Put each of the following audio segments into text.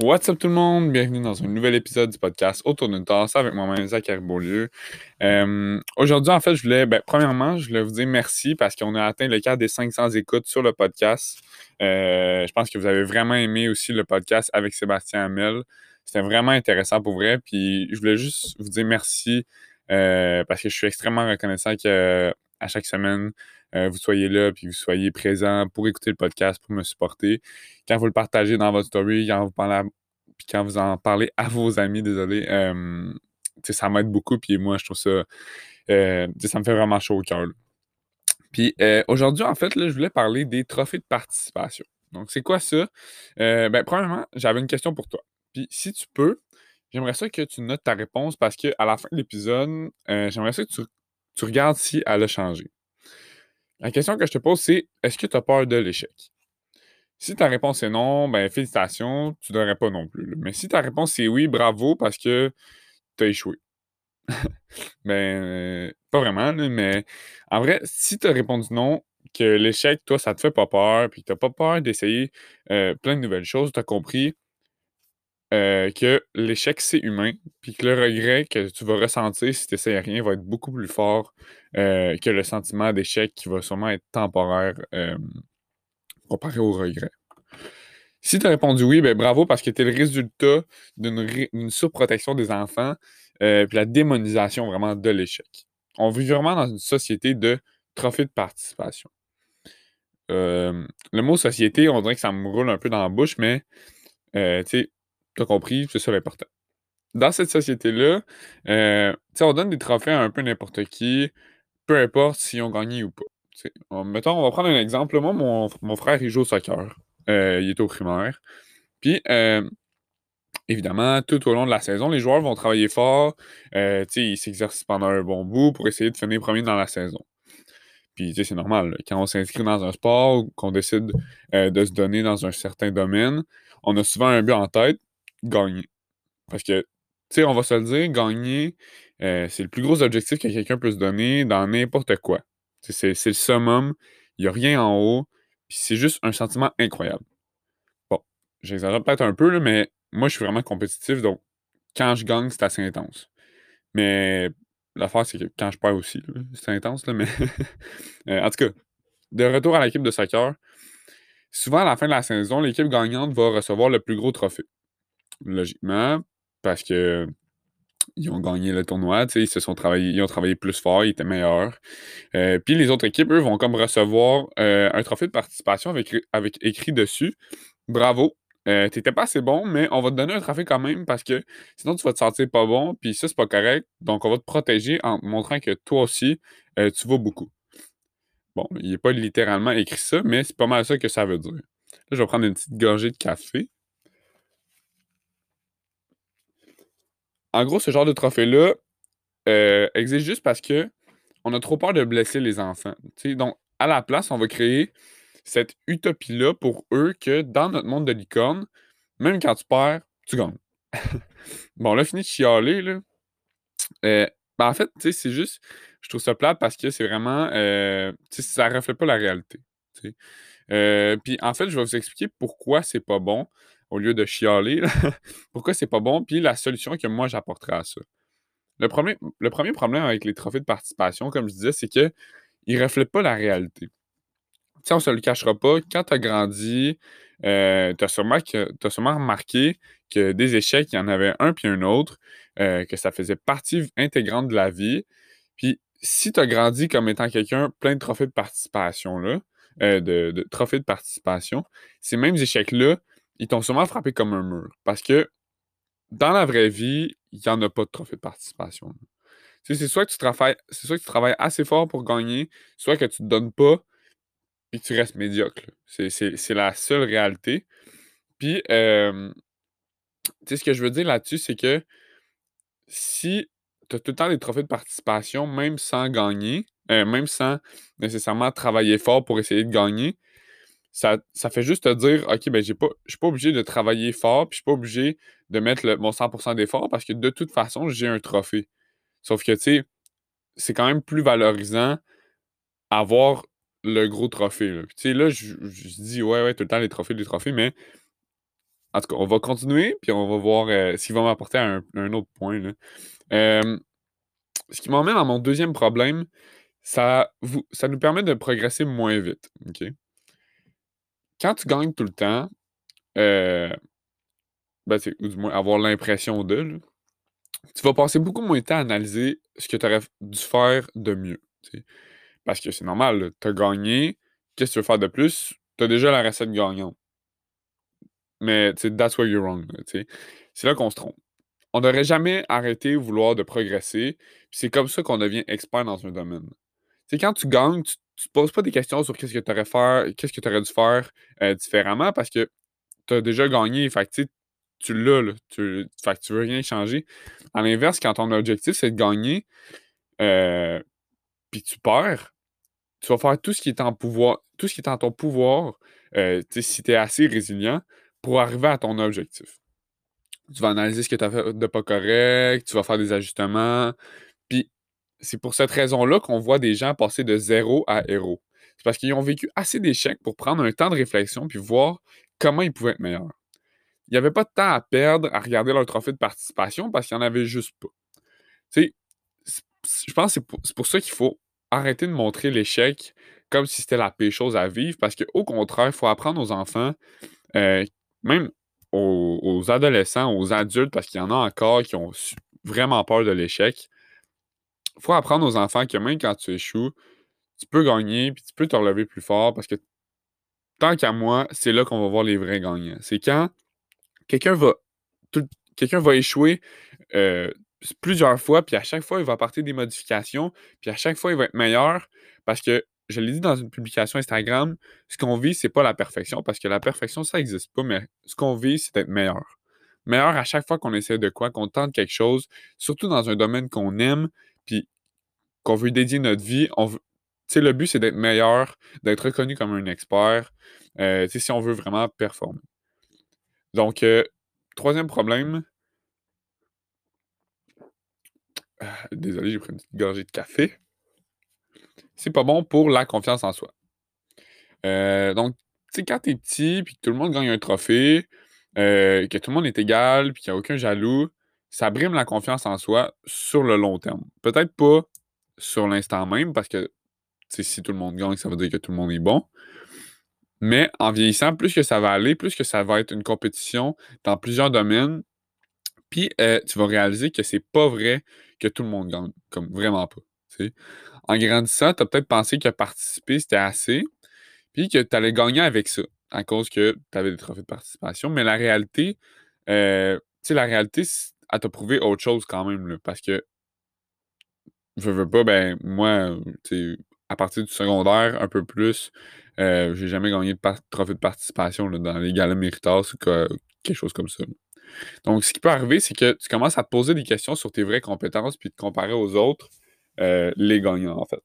What's up tout le monde? Bienvenue dans un nouvel épisode du podcast Autour d'une tasse avec moi-même Zachary Beaulieu. Euh, Aujourd'hui, en fait, je voulais, ben, premièrement, je voulais vous dire merci parce qu'on a atteint le cadre des 500 écoutes sur le podcast. Euh, je pense que vous avez vraiment aimé aussi le podcast avec Sébastien Hamel. C'était vraiment intéressant pour vrai. Puis je voulais juste vous dire merci parce que je suis extrêmement reconnaissant que à chaque semaine, euh, vous soyez là, puis vous soyez présent pour écouter le podcast, pour me supporter. Quand vous le partagez dans votre story, quand vous, parlez puis quand vous en parlez à vos amis, désolé, euh, ça m'aide beaucoup, puis moi, je trouve ça, euh, ça me fait vraiment chaud au cœur. Puis aujourd'hui, en fait, là, je voulais parler des trophées de participation. Donc, c'est quoi ça? ben, premièrement, j'avais une question pour toi. Puis, si tu peux, j'aimerais ça que tu notes ta réponse parce qu'à la fin de l'épisode, j'aimerais ça que tu, regardes si elle a changé. La question que je te pose, c'est est-ce que tu as peur de l'échec? Si ta réponse est non, ben félicitations, tu ne pas non plus. Mais si ta réponse est oui, bravo parce que tu as échoué. ben, pas vraiment, mais en vrai, si tu as répondu non, que l'échec, toi, ça te fait pas peur, puis que tu pas peur d'essayer euh, plein de nouvelles choses, tu as compris euh, que l'échec, c'est humain, puis que le regret que tu vas ressentir si tu n'essayes rien va être beaucoup plus fort euh, que le sentiment d'échec qui va sûrement être temporaire euh, comparé au regret. Si tu as répondu oui, ben bravo parce que tu es le résultat d'une surprotection des enfants puis la démonisation vraiment de l'échec. On vit vraiment dans une société de trophée de participation. le mot société, on dirait que ça me roule un peu dans la bouche, mais tu sais, T'as compris, c'est ça l'important. Dans cette société-là, euh, on donne des trophées à un peu n'importe qui, peu importe s'ils ont gagné ou pas. mettons, on va prendre un exemple. Moi, mon, frère, il joue au soccer. Euh, il est au primaire. Puis, euh, évidemment, tout au long de la saison, les joueurs vont travailler fort. ils s'exercent pendant un bon bout pour essayer de finir premier dans la saison. Puis, c'est normal. Quand on s'inscrit dans un sport, qu'on décide de se donner dans un certain domaine, on a souvent un but en tête, gagner. Parce que, tu sais, on va se le dire, gagner, euh, c'est le plus gros objectif que quelqu'un peut se donner dans n'importe quoi. C'est le summum, il n'y a rien en haut, puis c'est juste un sentiment incroyable. Bon, j'exagère peut-être un peu, mais moi, je suis vraiment compétitif, donc quand je gagne, c'est assez intense. Mais l'affaire, c'est que quand je perds aussi, c'est intense, là, mais euh, en tout cas, de retour à l'équipe de soccer, souvent à la fin de la saison, l'équipe gagnante va recevoir le plus gros trophée logiquement, parce que ils ont gagné le tournoi, ils se sont travaillés, ils ont travaillé plus fort, ils étaient meilleurs. Euh, puis les autres équipes, eux, vont comme recevoir euh, un trophée de participation avec, écrit dessus Bravo, euh, t'étais pas assez bon, mais on va te donner un trophée quand même parce que sinon tu vas te sentir pas bon, puis ça, c'est pas correct. Donc on va te protéger en montrant que toi aussi, tu vaux beaucoup. Bon, il n'est pas littéralement écrit ça, mais c'est pas mal ça que ça veut dire. Là, je vais prendre une petite gorgée de café. En gros, ce genre de trophée-là euh, existe juste parce que on a trop peur de blesser les enfants. Donc, à la place, on va créer cette utopie-là pour eux que dans notre monde de licorne, même quand tu perds, tu gagnes. bon, là, fini de chialer, là. Euh, ben, en fait, tu sais, c'est juste, je trouve ça plate parce que c'est vraiment, euh, tu sais, ça reflète pas la réalité. Euh, puis en fait, je vais vous expliquer pourquoi c'est pas bon au lieu de chialer. Pourquoi c'est pas bon? Puis la solution que moi j'apporterai à ça. Le premier, le premier problème avec les trophées de participation, comme je disais, c'est qu'ils ne reflètent pas la réalité. On ne se le cachera pas, quand tu as grandi, euh, tu as, sûrement remarqué que des échecs, il y en avait un puis un autre, euh, que ça faisait partie intégrante de la vie. Puis si tu as grandi comme étant quelqu'un plein de trophées de participation, là, euh, de, de, trophées de participation, ces mêmes échecs-là, ils t'ont sûrement frappé comme un mur. Parce que dans la vraie vie, il n'y en a pas de trophée de participation. c'est soit que tu travailles, soit que tu travailles assez fort pour gagner, soit que tu ne te donnes pas et que tu restes médiocre. C'est, la seule réalité. Puis, ce que je veux dire là-dessus, c'est que si tu as tout le temps des trophées de participation, même sans gagner, euh, même sans nécessairement travailler fort pour essayer de gagner, ça, fait juste te dire, OK, ben, je suis pas obligé de travailler fort, puis je suis pas obligé de mettre le, mon 100% d'effort parce que de toute façon, j'ai un trophée. Sauf que, tu sais, c'est quand même plus valorisant avoir le gros trophée. Tu sais, là, je, dis, ouais, ouais, tout le temps les trophées, les trophées, mais en tout cas, on va continuer, puis on va voir euh, s'il va m'apporter un, un autre point. là. Euh, ce qui m'emmène à mon deuxième problème, ça, vous, ça nous permet de progresser moins vite. OK? Quand tu gagnes tout le temps, euh, ben, ou du moins avoir l'impression de, là, tu vas passer beaucoup moins de temps à analyser ce que tu aurais dû faire de mieux. Parce que c'est normal, tu as gagné, qu'est-ce que tu veux faire de plus? Tu as déjà la recette gagnante. Mais that's where you're wrong. C'est là qu'on se trompe. On n'aurait jamais arrêté vouloir de progresser. C'est comme ça qu'on devient expert dans un domaine. Quand tu gagnes, tu ne te poses pas des questions sur qu'est-ce que tu aurais, faire, qu'est-ce que dû faire euh, différemment parce que tu as déjà gagné. Fait tu tu l'as. Là, tu, fait tu veux rien changer. À l'inverse, quand ton objectif, c'est de gagner, euh, puis tu perds, tu vas faire tout ce qui est en pouvoir, tout ce qui est en ton pouvoir, euh, tu si tu es assez résilient, pour arriver à ton objectif. Tu vas analyser ce que tu as fait de pas correct, tu vas faire des ajustements. C'est pour cette raison-là qu'on voit des gens passer de zéro à héros. C'est parce qu'ils ont vécu assez d'échecs pour prendre un temps de réflexion puis voir comment ils pouvaient être meilleurs. Il n'y avait pas de temps à perdre à regarder leur trophée de participation parce qu'il n'y en avait juste pas. Je pense que c'est pour, ça qu'il faut arrêter de montrer l'échec comme si c'était la pire chose à vivre parce qu'au contraire, il faut apprendre aux enfants, euh, même aux, adolescents, aux adultes, parce qu'il y en a encore qui ont vraiment peur de l'échec. Il faut apprendre aux enfants que même quand tu échoues, tu peux gagner puis tu peux te relever plus fort parce que tant qu'à moi, c'est là qu'on va voir les vrais gagnants. C'est quand quelqu'un va, quelqu'un va échouer euh, plusieurs fois, puis à chaque fois, il va apporter des modifications, puis à chaque fois, il va être meilleur parce que, je l'ai dit dans une publication Instagram, ce qu'on vit, c'est pas la perfection parce que la perfection, ça n'existe pas, mais ce qu'on vit, c'est d'être meilleur. Meilleur à chaque fois qu'on essaie de quoi, qu'on tente quelque chose, surtout dans un domaine qu'on aime, puis qu'on veut dédier notre vie. On veut- le but, c'est d'être meilleur, d'être reconnu comme un expert, euh, si on veut vraiment performer. Donc, euh, troisième problème. Ah, désolé, j'ai pris une petite gorgée de café. C'est pas bon pour la confiance en soi. Euh, donc, tu sais, quand t'es petit, puis que tout le monde gagne un trophée, que tout le monde est égal, puis qu'il n'y a aucun jaloux, ça brime la confiance en soi sur le long terme. Peut-être pas sur l'instant même, parce que si tout le monde gagne, ça veut dire que tout le monde est bon. Mais en vieillissant, plus que ça va aller, plus que ça va être une compétition dans plusieurs domaines, puis euh, tu vas réaliser que c'est pas vrai que tout le monde gagne, comme vraiment pas. En grandissant, tu as peut-être pensé que participer, c'était assez, puis que tu allais gagner avec ça, à cause que tu avais des trophées de participation. Mais la réalité, euh, tu sais, la réalité, elle t'a prouvé autre chose quand même, parce que je veux pas, ben, moi, à partir du secondaire, un peu plus, euh, j'ai jamais gagné de trophée de participation dans les galas Méritas ou que- quelque chose comme ça. Donc, ce qui peut arriver, c'est que tu commences à te poser des questions sur tes vraies compétences puis te comparer aux autres, euh, les gagnants, en fait.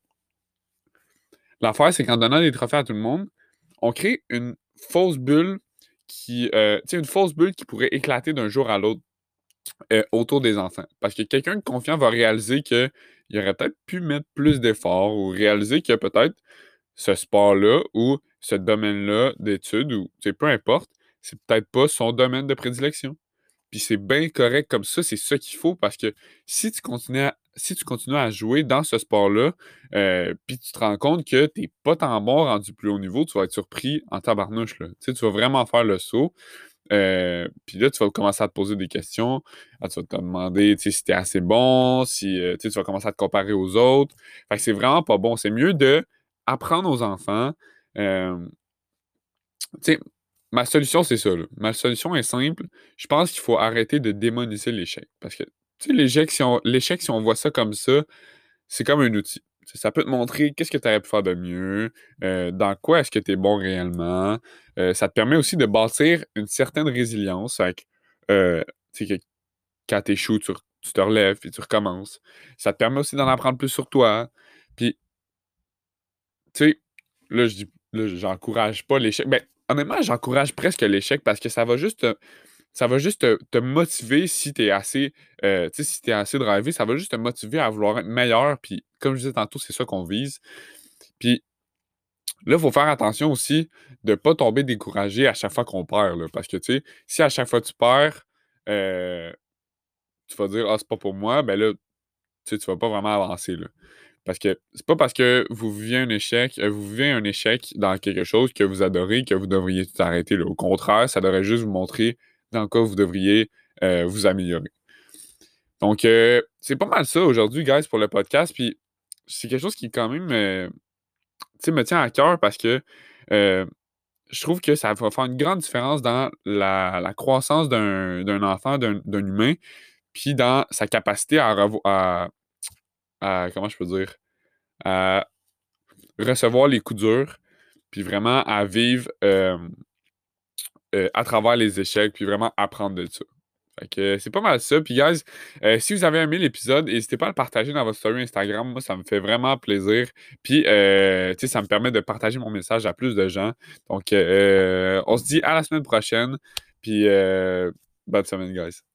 L'affaire, c'est qu'en donnant des trophées à tout le monde, on crée une fausse bulle qui, euh, une fausse bulle qui pourrait éclater d'un jour à l'autre euh, autour des enfants. Parce que quelqu'un de confiant va réaliser qu'il aurait peut-être pu mettre plus d'efforts ou réaliser que peut-être ce sport-là ou ce domaine-là d'études ou, peu importe, c'est peut-être pas son domaine de prédilection. Puis c'est bien correct comme ça, c'est ça qu'il faut parce que si tu continues à, si tu continues à jouer dans ce sport-là, euh, puis tu te rends compte que tu n'es pas tant bon rendu plus haut niveau, tu vas être surpris en tabarnouche. Là. Tu vas vraiment faire le saut. Euh, puis là, tu vas commencer à te poser des questions. Tu vas te demander si tu es assez bon, si euh, tu vas commencer à te comparer aux autres. Fait que c'est vraiment pas bon. C'est mieux de apprendre aux enfants. euh, ma solution, c'est ça. Ma solution est simple. Je pense qu'il faut arrêter de démoniser l'échec. Parce que, l'échec, si l'échec, si on voit ça comme ça, c'est comme un outil. Ça peut te montrer qu'est-ce que tu aurais pu faire de mieux, euh, dans quoi est-ce que tu es bon réellement. Euh, ça te permet aussi de bâtir une certaine résilience. Que, euh, que quand tu échoues, tu, te relèves puis tu recommences. Ça te permet aussi d'en apprendre plus sur toi. Puis, tu sais, là, je dis, j'encourage pas l'échec. Ben, honnêtement, j'encourage presque l'échec parce que ça va juste te, ça va juste te, motiver si tu es assez, euh, si assez drivé, ça va juste te motiver à vouloir être meilleur. Puis, comme je disais tantôt, c'est ça qu'on vise. Puis, Là, il faut faire attention aussi de ne pas tomber découragé à chaque fois qu'on perd. Là, parce que, tu sais, si à chaque fois tu perds, euh, tu vas dire, ah, c'est pas pour moi, ben là, tu tu vas pas vraiment avancer. Là. Parce que c'est pas parce que vous vivez un échec, euh, vous vivez un échec dans quelque chose que vous adorez que vous devriez tout arrêter. Là. Au contraire, ça devrait juste vous montrer dans quoi vous devriez euh, vous améliorer. Donc, euh, c'est pas mal ça aujourd'hui, guys, pour le podcast. Puis, c'est quelque chose qui, quand même, me tient à cœur parce que je trouve que ça va faire une grande différence dans la, croissance d'un enfant, d'un humain, puis dans sa capacité à, à, comment je peux dire, à recevoir les coups durs, puis vraiment à vivre à travers les échecs, puis vraiment apprendre de ça. Que c'est pas mal ça. Puis, guys, euh, si vous avez aimé l'épisode, n'hésitez pas à le partager dans votre story Instagram. Moi, ça me fait vraiment plaisir. Puis, euh, tu sais, ça me permet de partager mon message à plus de gens. Donc, euh, on se dit à la semaine prochaine. Puis, bonne semaine, guys.